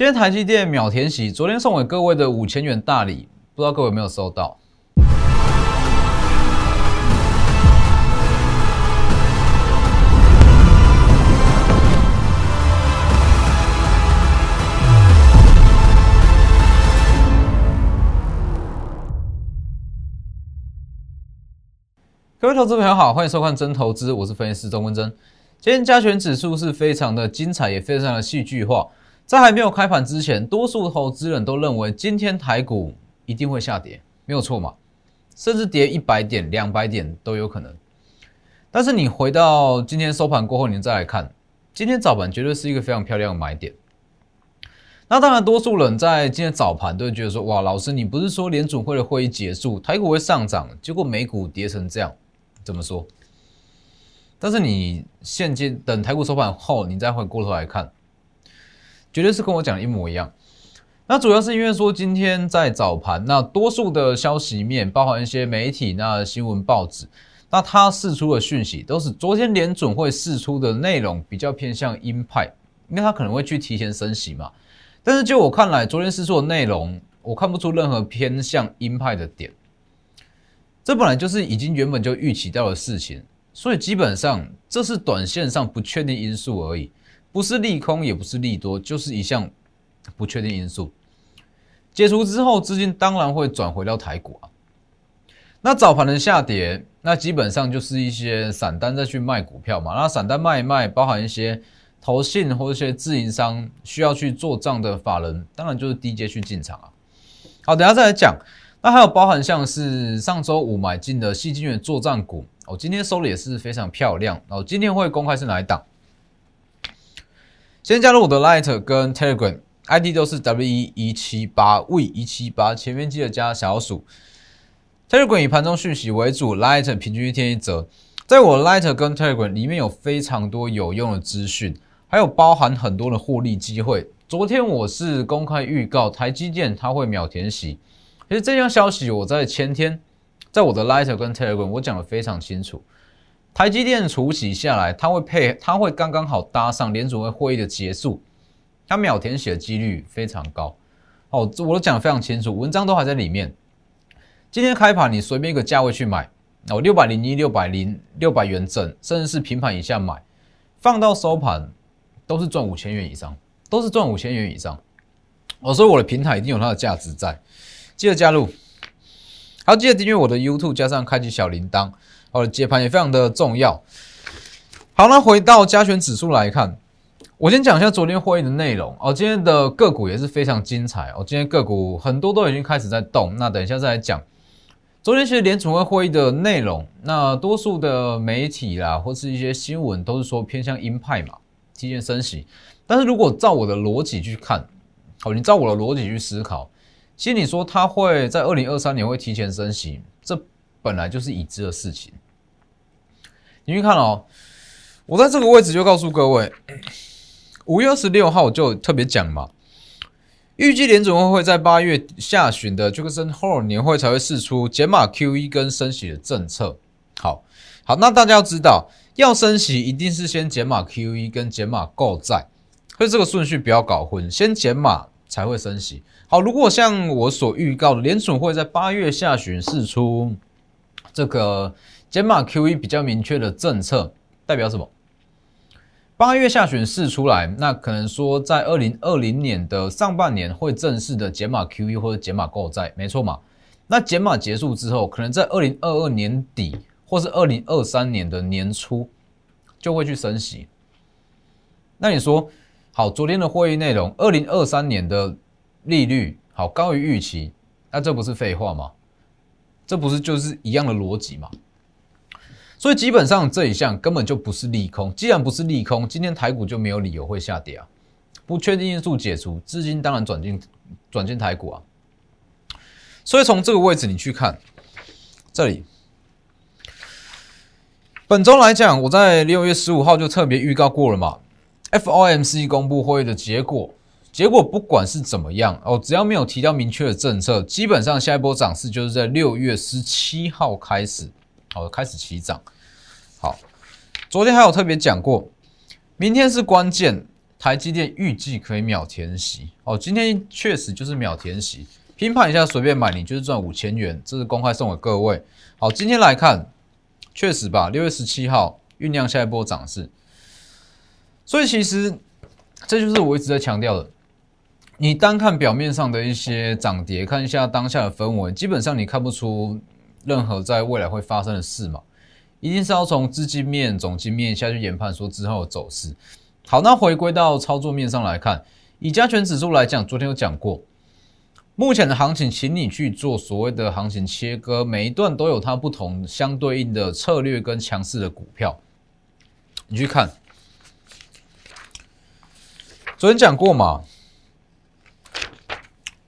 今天台积电秒填息，昨天送给各位的五千元大礼，不知道各位有没有收到？各位投资朋友好，欢迎收看真投资，我是分析师钟文真。今天加权指数是非常的精彩，也非常的戏剧化。在还没有开盘之前，多数投资人都认为今天台股一定会下跌，没有错嘛？甚至跌一百点、两百点都有可能。但是你回到今天收盘过后，你再来看，今天早盘绝对是一个非常漂亮的买点。那当然，多数人在今天早盘都会觉得说：“哇，老师，你不是说联储会的会议结束，台股会上涨，结果美股跌成这样？”怎么说？但是你现阶等台股收盘后，你再回过头来看，绝对是跟我讲的一模一样。那主要是因为说今天在早盘，那多数的消息面，包含一些媒体、那新闻报纸，那它释出的讯息，都是昨天联准会释出的内容比较偏向鹰派，因为它可能会去提前升息嘛。但是就我看来，昨天释出的内容，我看不出任何偏向鹰派的点。这本来就是已经原本就预期到的事情，所以基本上这是短线上不确定因素而已，不是利空也不是利多，就是一项不确定因素。解除之后，资金当然会转回到台股啊。那早盘的下跌，那基本上就是一些散单再去卖股票嘛。那散单卖一卖，包含一些投信或一些自营商需要去做账的法人，当然就是低阶去进场啊。好，等下再来讲。那还有包含像是上周五买进的细金元作战股，哦，今天收的也是非常漂亮哦。今天会公开是哪一档？先加入我的 Light 跟 Telegram，ID 都是 W 一一七八 V 一七八，前面记得加小鼠。Telegram 以盘中讯息为主，Light 平均一天一折。在我 Light 跟 Telegram 里面有非常多有用的资讯，还有包含很多的获利机会。昨天我是公开预告台积电它会秒填息。其实这项消息，我在前天在我的 Light 跟 Telegram 我讲的非常清楚。台积电除息下来，它会配，它会刚刚好搭上联储会会议的结束，它秒填写的几率非常高。哦，我都讲的非常清楚，文章都还在里面。今天开盘，你随便一个价位去买，哦，六百零一、六百零六百元整，甚至是平盘以下买，放到收盘都是赚五千元以上，都是赚五千元以上。哦，所以我的平台一定有它的价值在。记得加入，好，记得订阅我的 YouTube，加上开启小铃铛，好的接盘也非常的重要。好，那回到加权指数来看，我先讲一下昨天会议的内容哦。今天的个股也是非常精彩哦。今天个股很多都已经开始在动，那等一下再来讲。昨天其实联储会会议的内容，那多数的媒体啦，或是一些新闻都是说偏向鹰派嘛，提前升息。但是如果照我的逻辑去看，好，你照我的逻辑去思考。其实你说它会在二零二三年会提前升息，这本来就是已知的事情。你去看哦，我在这个位置就告诉各位，五月二十六号我就特别讲嘛，预计联准会会在八月下旬的这个升后年会才会试出减码 QE 跟升息的政策。好，好，那大家要知道，要升息一定是先减码 QE 跟减码购债，所以这个顺序不要搞混，先减码才会升息。好，如果像我所预告的，联储会在八月下旬试出这个减码 QE 比较明确的政策，代表什么？八月下旬试出来，那可能说在二零二零年的上半年会正式的减码 QE 或者减码购债，没错嘛？那减码结束之后，可能在二零二二年底或是二零二三年的年初就会去升息。那你说，好，昨天的会议内容，二零二三年的。利率好高于预期，那这不是废话吗？这不是就是一样的逻辑吗？所以基本上这一项根本就不是利空。既然不是利空，今天台股就没有理由会下跌啊！不确定因素解除，资金当然转进转进台股啊。所以从这个位置你去看，这里本周来讲，我在六月十五号就特别预告过了嘛，FOMC 公布会议的结果。结果不管是怎么样哦，只要没有提到明确的政策，基本上下一波涨势就是在六月十七号开始，好开始起涨。好，昨天还有特别讲过，明天是关键，台积电预计可以秒填息哦，今天确实就是秒填息，拼盘一下随便买，你就是赚五千元，这是公开送给各位。好，今天来看，确实吧，六月十七号酝酿下一波涨势，所以其实这就是我一直在强调的。你单看表面上的一些涨跌，看一下当下的氛围，基本上你看不出任何在未来会发生的事嘛？一定是要从资金面、总金面下去研判说之后的走势。好，那回归到操作面上来看，以加权指数来讲，昨天有讲过，目前的行情，请你去做所谓的行情切割，每一段都有它不同相对应的策略跟强势的股票，你去看，昨天讲过嘛？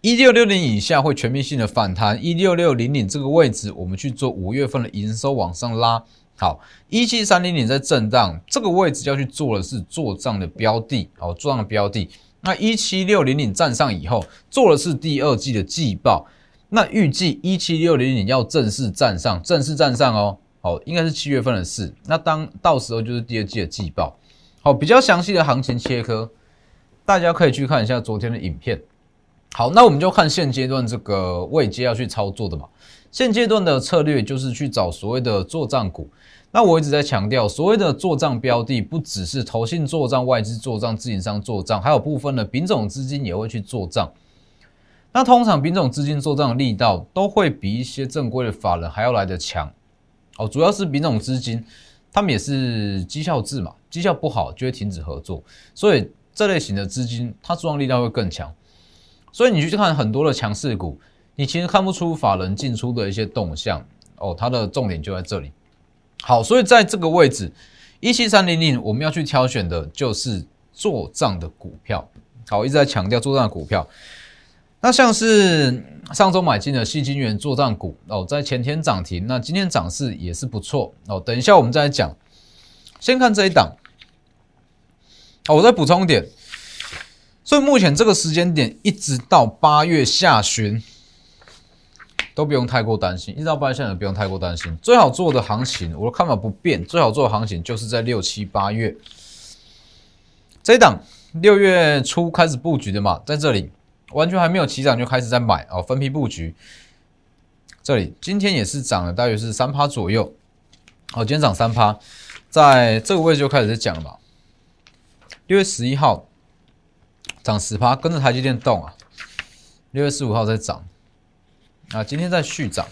一六六零以下会全面性的反弹，一六六零零这个位置，我们去做五月份的营收往上拉。好，一七三零零在震荡，这个位置要去做的是做账的标的，好，做账的标的。那一七六零零站上以后，做的是第二季的季报。那预计一七六零零要正式站上，正式站上哦，好，应该是七月份的事。那当到时候就是第二季的季报。好，比较详细的行情切割，大家可以去看一下昨天的影片。好，那我们就看现阶段这个位阶要去操作的嘛。现阶段的策略就是去找所谓的做账股。那我一直在强调，所谓的做账标的，不只是投信做账、外资做账、自营商做账，还有部分的丙种资金也会去做账。那通常丙种资金做账的力道都会比一些正规的法人还要来得强。哦，主要是丙种资金，他们也是绩效制嘛，绩效不好就会停止合作，所以这类型的资金它做账力道会更强。所以你去看很多的强势股，你其实看不出法人进出的一些动向哦，它的重点就在这里。好，所以在这个位置一七三零零，我们要去挑选的就是做账的股票。好，一直在强调做账的股票。那像是上周买进的细金元做账股哦，在前天涨停，那今天涨势也是不错哦。等一下我们再来讲，先看这一档。好，我再补充一点。所以目前这个时间点，一直到八月下旬，都不用太过担心。一直到八月下旬，不用太过担心。最好做的行情，我的看法不变。最好做的行情就是在六七八月这一档，六月初开始布局的嘛，在这里完全还没有起涨就开始在买哦，分批布局。这里今天也是涨了，大约是三趴左右。哦，今天涨三趴，在这个位置就开始在讲了嘛。六月十一号。涨十趴，跟着台积电动啊！六月十五号在涨，啊，今天在续涨，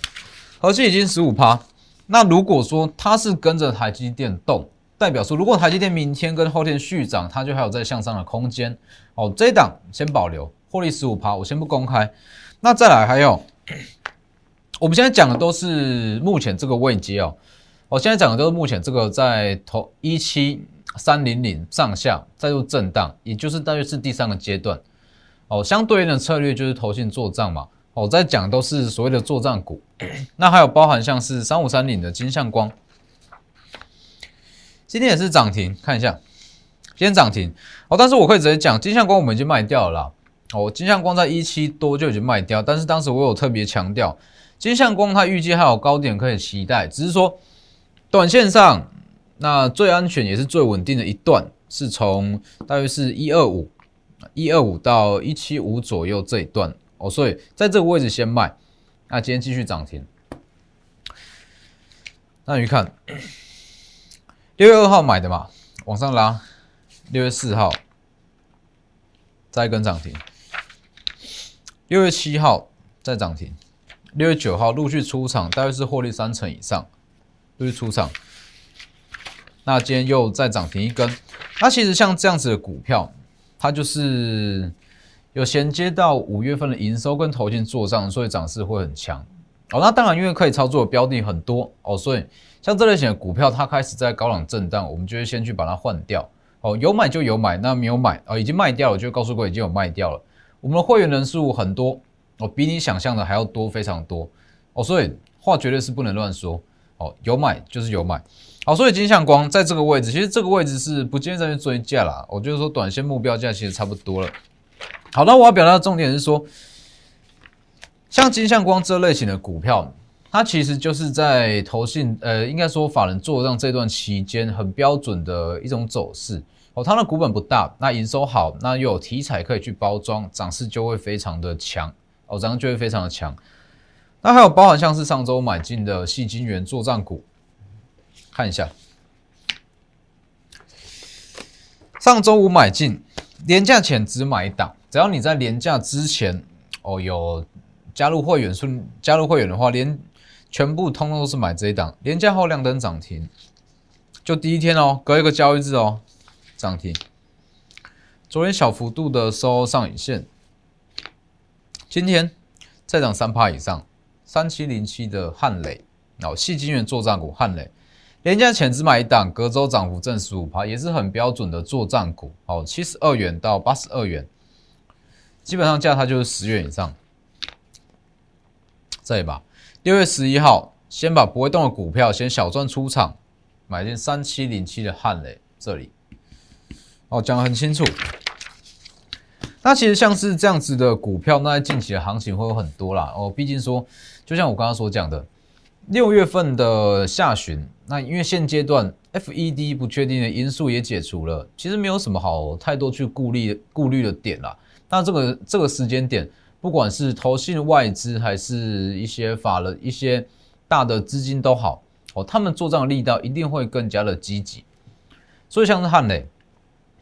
合计已经十五趴。那如果说它是跟着台积电动，代表说如果台积电明天跟后天续涨，它就还有在向上的空间。哦，这一档先保留，获利十五趴，我先不公开。那再来还有，我们现在讲的都是目前这个位阶哦。我现在讲的都是目前这个在头一期。三零零上下再度震荡，也就是大约是第三个阶段哦。相对应的策略就是投信做账嘛。哦，在讲都是所谓的做账股，那还有包含像是三五三零的金相光，今天也是涨停，看一下，今天涨停哦。但是我可以直接讲，金相光我们已经卖掉了。哦，金相光在一期多就已经卖掉，但是当时我有特别强调，金相光它预计还有高点可以期待，只是说短线上。那最安全也是最稳定的一段，是从大约是一二五，一二五到一七五左右这一段哦，所以在这个位置先卖。那今天继续涨停。那你看，六月二号买的嘛，往上拉，六月四号再一根涨停，六月七号再涨停，六月九号陆续出场，大约是获利三成以上，陆续出场。那今天又再涨停一根，那其实像这样子的股票，它就是有衔接到五月份的营收跟投进做账，所以涨势会很强。哦，那当然因为可以操作的标的很多哦，所以像这类型的股票，它开始在高档震荡，我们就会先去把它换掉。哦，有买就有买，那没有买哦，已经卖掉了，就告诉各位已经有卖掉了。我们的会员人数很多哦，比你想象的还要多，非常多哦，所以话绝对是不能乱说哦，有买就是有买。好，所以金相光在这个位置，其实这个位置是不建议再去追价啦。我就是说，短线目标价其实差不多了。好，那我要表达的重点是说，像金相光这类型的股票，它其实就是在投信，呃，应该说法人做账这段期间很标准的一种走势。哦，它的股本不大，那营收好，那又有题材可以去包装，涨势就会非常的强，哦，涨势就会非常的强。那还有包含像是上周买进的细金元作战股，看一下，上周五买进，廉价前只买一档，只要你在廉价之前哦有加入会员，顺加入会员的话，连全部通通都是买这一档，廉价后亮灯涨停，就第一天哦，隔一个交易日哦。涨停，昨天小幅度的收上影线，今天再涨三趴以上，三七零七的汉磊，哦，细金元作战股汉磊，廉价前只买一档，隔周涨幅正十五趴，也是很标准的作战股，哦，七十二元到八十二元，基本上价它就是十元以上。这一把，六月十一号，先把不会动的股票先小赚出场，买进三七零七的汉雷，这里。哦，讲的很清楚。那其实像是这样子的股票，那在近期的行情会有很多啦。哦，毕竟说，就像我刚刚所讲的，六月份的下旬，那因为现阶段 FED 不确定的因素也解除了，其实没有什么好太多去顾虑顾虑的点啦。那这个这个时间点，不管是投信外资还是一些法人、一些大的资金都好，哦，他们做账的力道一定会更加的积极。所以像是汉磊。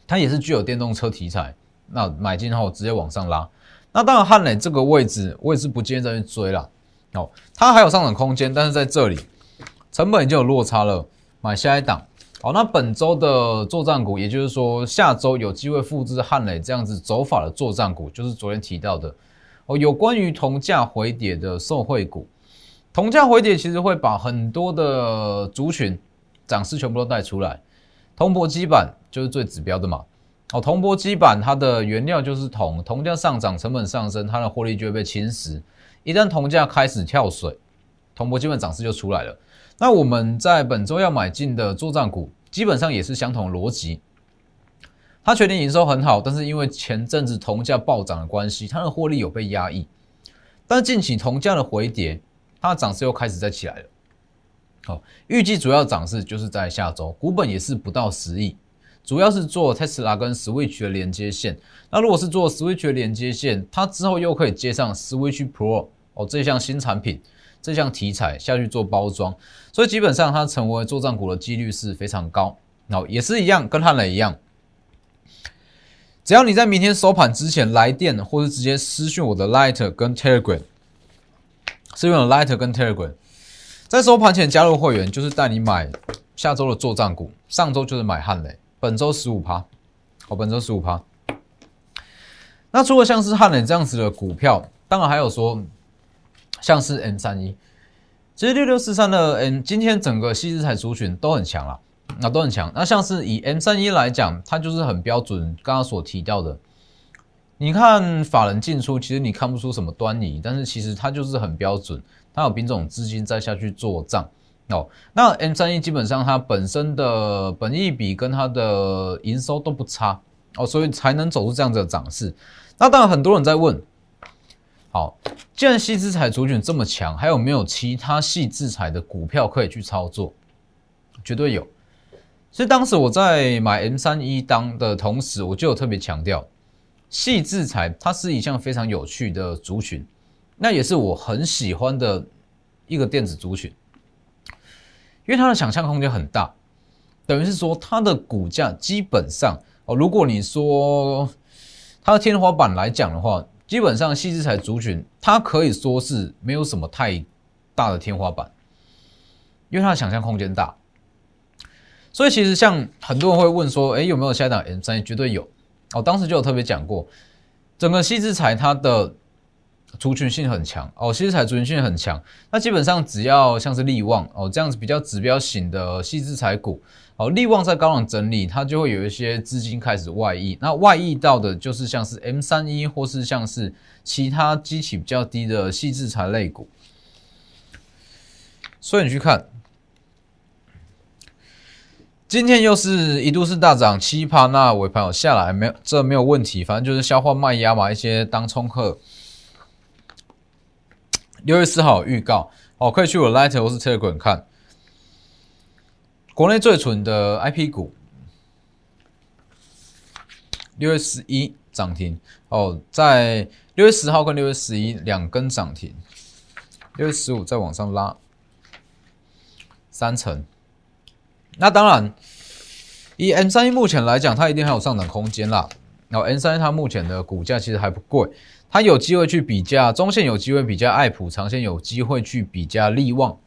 它也是具有电动车题材，那买进后直接往上拉。那当然汉磊这个位置，我也是不建议再去追了。哦，它还有上涨空间，但是在这里成本已经有落差了，买下一档。好，那本周的作战股，也就是说下周有机会复制汉磊这样子走法的作战股，就是昨天提到的哦，有关于铜价回跌的受惠股。铜价回跌其实会把很多的族群涨势全部都带出来。铜箔基板就是最指标的嘛，哦，铜箔基板它的原料就是铜，铜价上涨，成本上升，它的获利就会被侵蚀。一旦铜价开始跳水，铜箔基本涨势就出来了。那我们在本周要买进的作战股，基本上也是相同逻辑。它全年营收很好，但是因为前阵子铜价暴涨的关系，它的获利有被压抑。但近期铜价的回跌，它的涨势又开始在起来了。好，预计主要涨势就是在下周，股本也是不到十亿，主要是做 Tesla 跟 Switch 的连接线。那如果是做 Switch 的连接线，它之后又可以接上 Switch Pro 哦这项新产品，这项题材下去做包装，所以基本上它成为做账股的几率是非常高。那也是一样，跟汉磊一样，只要你在明天收盘之前来电，或是直接私讯我的 Light 跟 Telegram，私讯我的 Light 跟 Telegram。在收盘前加入会员，就是带你买下周的作战股。上周就是买汉雷，本周十五趴，哦，本周十五趴。那除了像是汉雷这样子的股票，当然还有说像是 M 三一，其实六六四三的 M 今天整个细资材族群都很强啊，那都很强。那像是以 M 三一来讲，它就是很标准，刚刚所提到的，你看法人进出，其实你看不出什么端倪，但是其实它就是很标准。它有品种资金再下去做账哦，那 M 三一基本上它本身的本益比跟它的营收都不差哦，所以才能走出这样子的涨势。那当然很多人在问，好，既然细资产族群这么强，还有没有其他细资产的股票可以去操作？绝对有。所以当时我在买 M 三一当的同时，我就有特别强调，细资产它是一项非常有趣的族群。那也是我很喜欢的一个电子族群，因为它的想象空间很大，等于是说它的股价基本上哦，如果你说它的天花板来讲的话，基本上细资材族群它可以说是没有什么太大的天花板，因为它的想象空间大，所以其实像很多人会问说，哎，有没有下一档 M 三？绝对有哦，当时就有特别讲过，整个细资材它的。族群性很强哦，细资材族群性很强。那基本上只要像是利旺哦这样子比较指标型的细资材股好，利旺在高档整理，它就会有一些资金开始外溢。那外溢到的就是像是 M 三一或是像是其他基期比较低的细资材类股。所以你去看，今天又是一度是大涨七趴，那尾盘有下来没有？这没有问题，反正就是消化卖压嘛，一些当冲客。六月四号预告哦，可以去我 Light 或是 Telegram 看。国内最蠢的 IP 股，六月十一涨停哦，在六月十号跟六月十一两根涨停，六月十五再往上拉三成。那当然，以 M 三一目前来讲，它一定还有上涨空间啦。然后 M 三一它目前的股价其实还不贵，它有机会去比价中线，有机会比价爱普，长线有机会去比价利旺。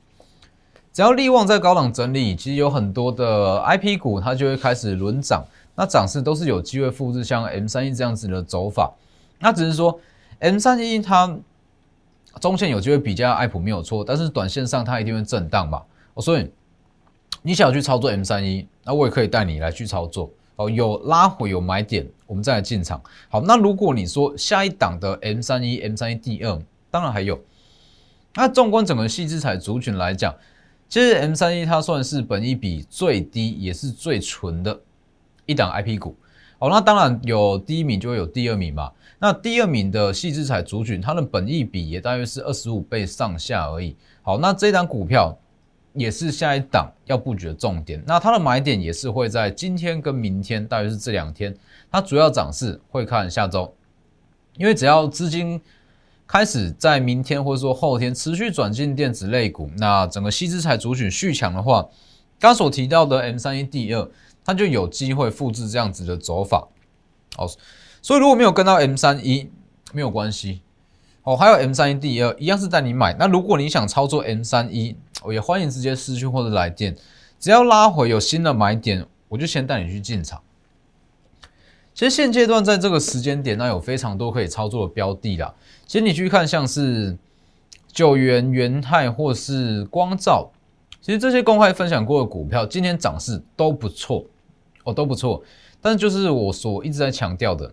只要利旺在高档整理，其实有很多的 I P 股，它就会开始轮涨。那涨势都是有机会复制像 M 三一这样子的走法。那只是说 M 三一它中线有机会比较爱普没有错，但是短线上它一定会震荡嘛。哦，所以你想要去操作 M 三一，那我也可以带你来去操作。哦，有拉回有买点，我们再来进场。好，那如果你说下一档的 M 三一 M 三一第二，当然还有。那纵观整个细资产族群来讲。其实 M 三一它算是本益比最低也是最纯的一档 I P 股哦，那当然有第一名就会有第二名嘛。那第二名的细资彩族群，它的本益比也大约是二十五倍上下而已。好，那这档股票也是下一档要布局的重点。那它的买点也是会在今天跟明天，大约是这两天。它主要涨势会看下周，因为只要资金。开始在明天或者说后天持续转进电子类股，那整个西资材族群续强的话，刚所提到的 M 三一 D 二，它就有机会复制这样子的走法。好，所以如果没有跟到 M 三一，没有关系。哦，还有 M 三一 D 二，一样是带你买。那如果你想操作 M 三一，我也欢迎直接私讯或者来电，只要拉回有新的买点，我就先带你去进场。其实现阶段在这个时间点，那有非常多可以操作的标的啦。其实你去看，像是九元、元泰或是光照，其实这些公开分享过的股票，今天涨势都不错哦，都不错。但是就是我所一直在强调的，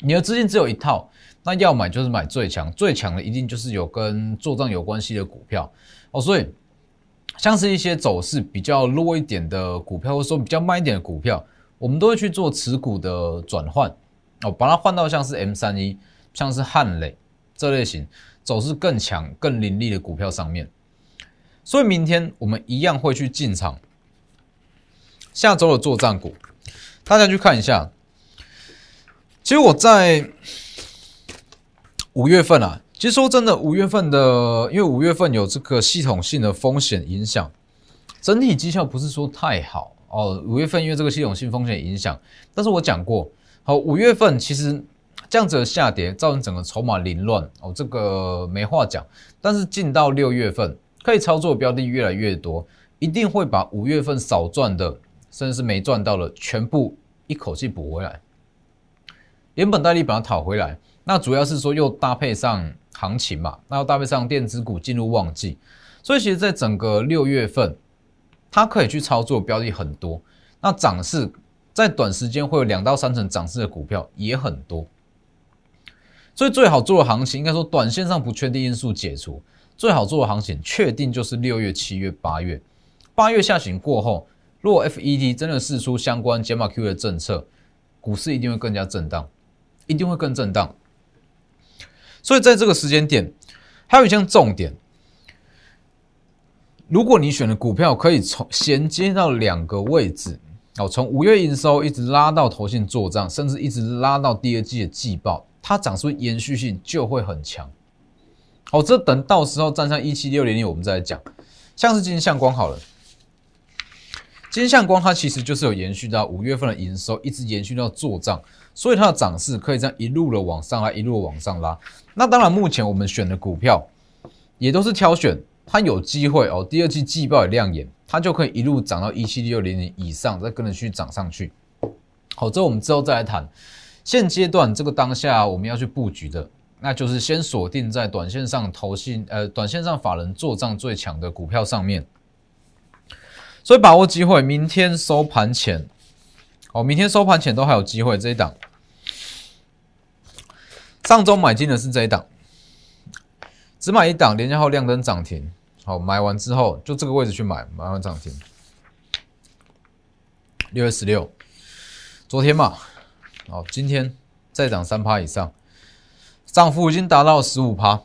你的资金只有一套，那要买就是买最强，最强的一定就是有跟做账有关系的股票哦。所以像是一些走势比较弱一点的股票，或者说比较慢一点的股票。我们都会去做持股的转换哦，把它换到像是 M 三一、像是汉磊这类型走势更强、更凌厉的股票上面。所以明天我们一样会去进场下周的作战股，大家去看一下。其实我在五月份啊，其实说真的，五月份的，因为五月份有这个系统性的风险影响，整体绩效不是说太好。哦，五月份因为这个系统性风险影响，但是我讲过，好，五月份其实这样子的下跌造成整个筹码凌乱，哦，这个没话讲。但是进到六月份，可以操作标的越来越多，一定会把五月份少赚的，甚至是没赚到的，全部一口气补回来，连本带利把它讨回来。那主要是说又搭配上行情嘛，那又搭配上电子股进入旺季，所以其实在整个六月份。它可以去操作标的很多，那涨势在短时间会有两到三成涨势的股票也很多，所以最好做的行情，应该说短线上不确定因素解除，最好做的行情确定就是六月、七月、八月。八月下行过后，如果 FED 真的释出相关减码 Q 的政策，股市一定会更加震荡，一定会更震荡。所以在这个时间点，还有一项重点。如果你选的股票可以从衔接到两个位置，哦，从五月营收一直拉到投信做账，甚至一直拉到第二季的季报，它涨出延续性就会很强。哦，这等到时候站上一七六零零，我们再来讲。像是金相光好了，金相光它其实就是有延续到五月份的营收，一直延续到做账，所以它的涨势可以这样一路的往上拉，一路往上拉。那当然，目前我们选的股票也都是挑选。它有机会哦，第二季季报也亮眼，它就可以一路涨到一七六零零以上，再跟着去涨上去。好，这我们之后再来谈。现阶段这个当下我们要去布局的，那就是先锁定在短线上投信呃，短线上法人做账最强的股票上面。所以把握机会，明天收盘前，哦，明天收盘前都还有机会。这一档，上周买进的是这一档，只买一档，连接后亮灯涨停。好，买完之后就这个位置去买，买完涨停。六月十六，昨天嘛，好，今天再涨三趴以上，涨幅已经达到十五趴。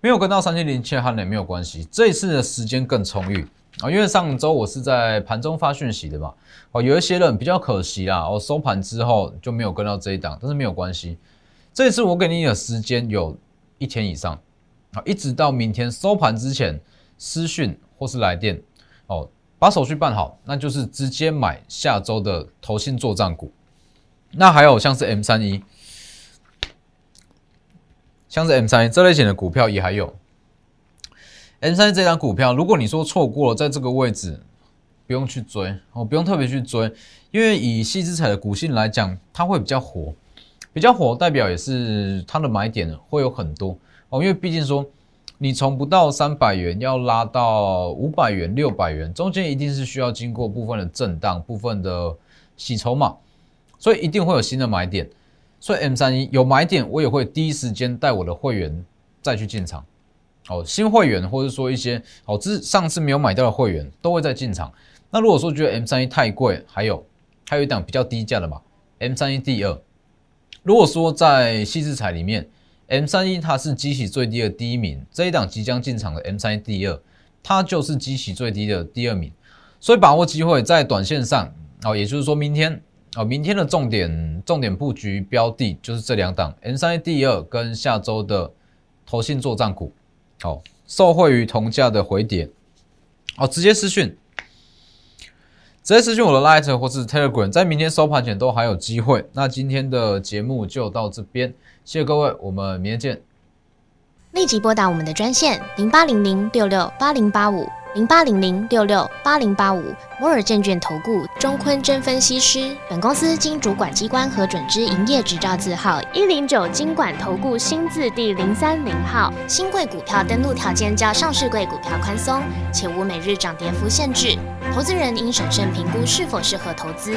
没有跟到三千零七汉雷没有关系，这一次的时间更充裕，啊，因为上周我是在盘中发讯息的嘛，哦，有一些人比较可惜啦，我收盘之后就没有跟到这一档，但是没有关系，这次我给你的时间有一天以上，啊，一直到明天收盘之前私讯或是来电，哦，把手续办好，那就是直接买下周的投信做账股，那还有像是 M 三一，像是 M 三一这类型的股票也还有。M 三一这张股票，如果你说错过了，在这个位置不用去追哦，不用特别去追，因为以细资彩的股性来讲，它会比较火，比较火代表也是它的买点会有很多。哦，因为毕竟说你从不到三百元要拉到五百元、六百元，中间一定是需要经过部分的震荡、部分的洗筹码，所以一定会有新的买点。所以 M 三一有买点，我也会第一时间带我的会员再去进场。哦，新会员或者说一些哦，之上次没有买到的会员都会再进场。那如果说觉得 M 三一太贵，还有还有一档比较低价的嘛，M 三一第二。如果说在细制彩里面，M 三一它是机器最低的第一名，这一档即将进场的 M 三一第二，它就是机器最低的第二名。所以把握机会，在短线上哦，也就是说明天哦，明天的重点重点布局标的就是这两档 M 三一第二跟下周的投信作战股。好，受惠于同价的回跌，好，直接私讯，直接私讯我的 Light 或是 Telegram，在明天收盘前都还有机会。那今天的节目就到这边，谢谢各位，我们明天见。立即拨打我们的专线零八零零六六八零八五。零八零零六六八零八五摩尔证券投顾中坤真分析师，本公司经主管机关核准之营业执照字号一零九金管投顾新字第零三零号。新贵股票登录条件较上市贵股票宽松，且无每日涨跌幅限制。投资人应审慎评估是否适合投资。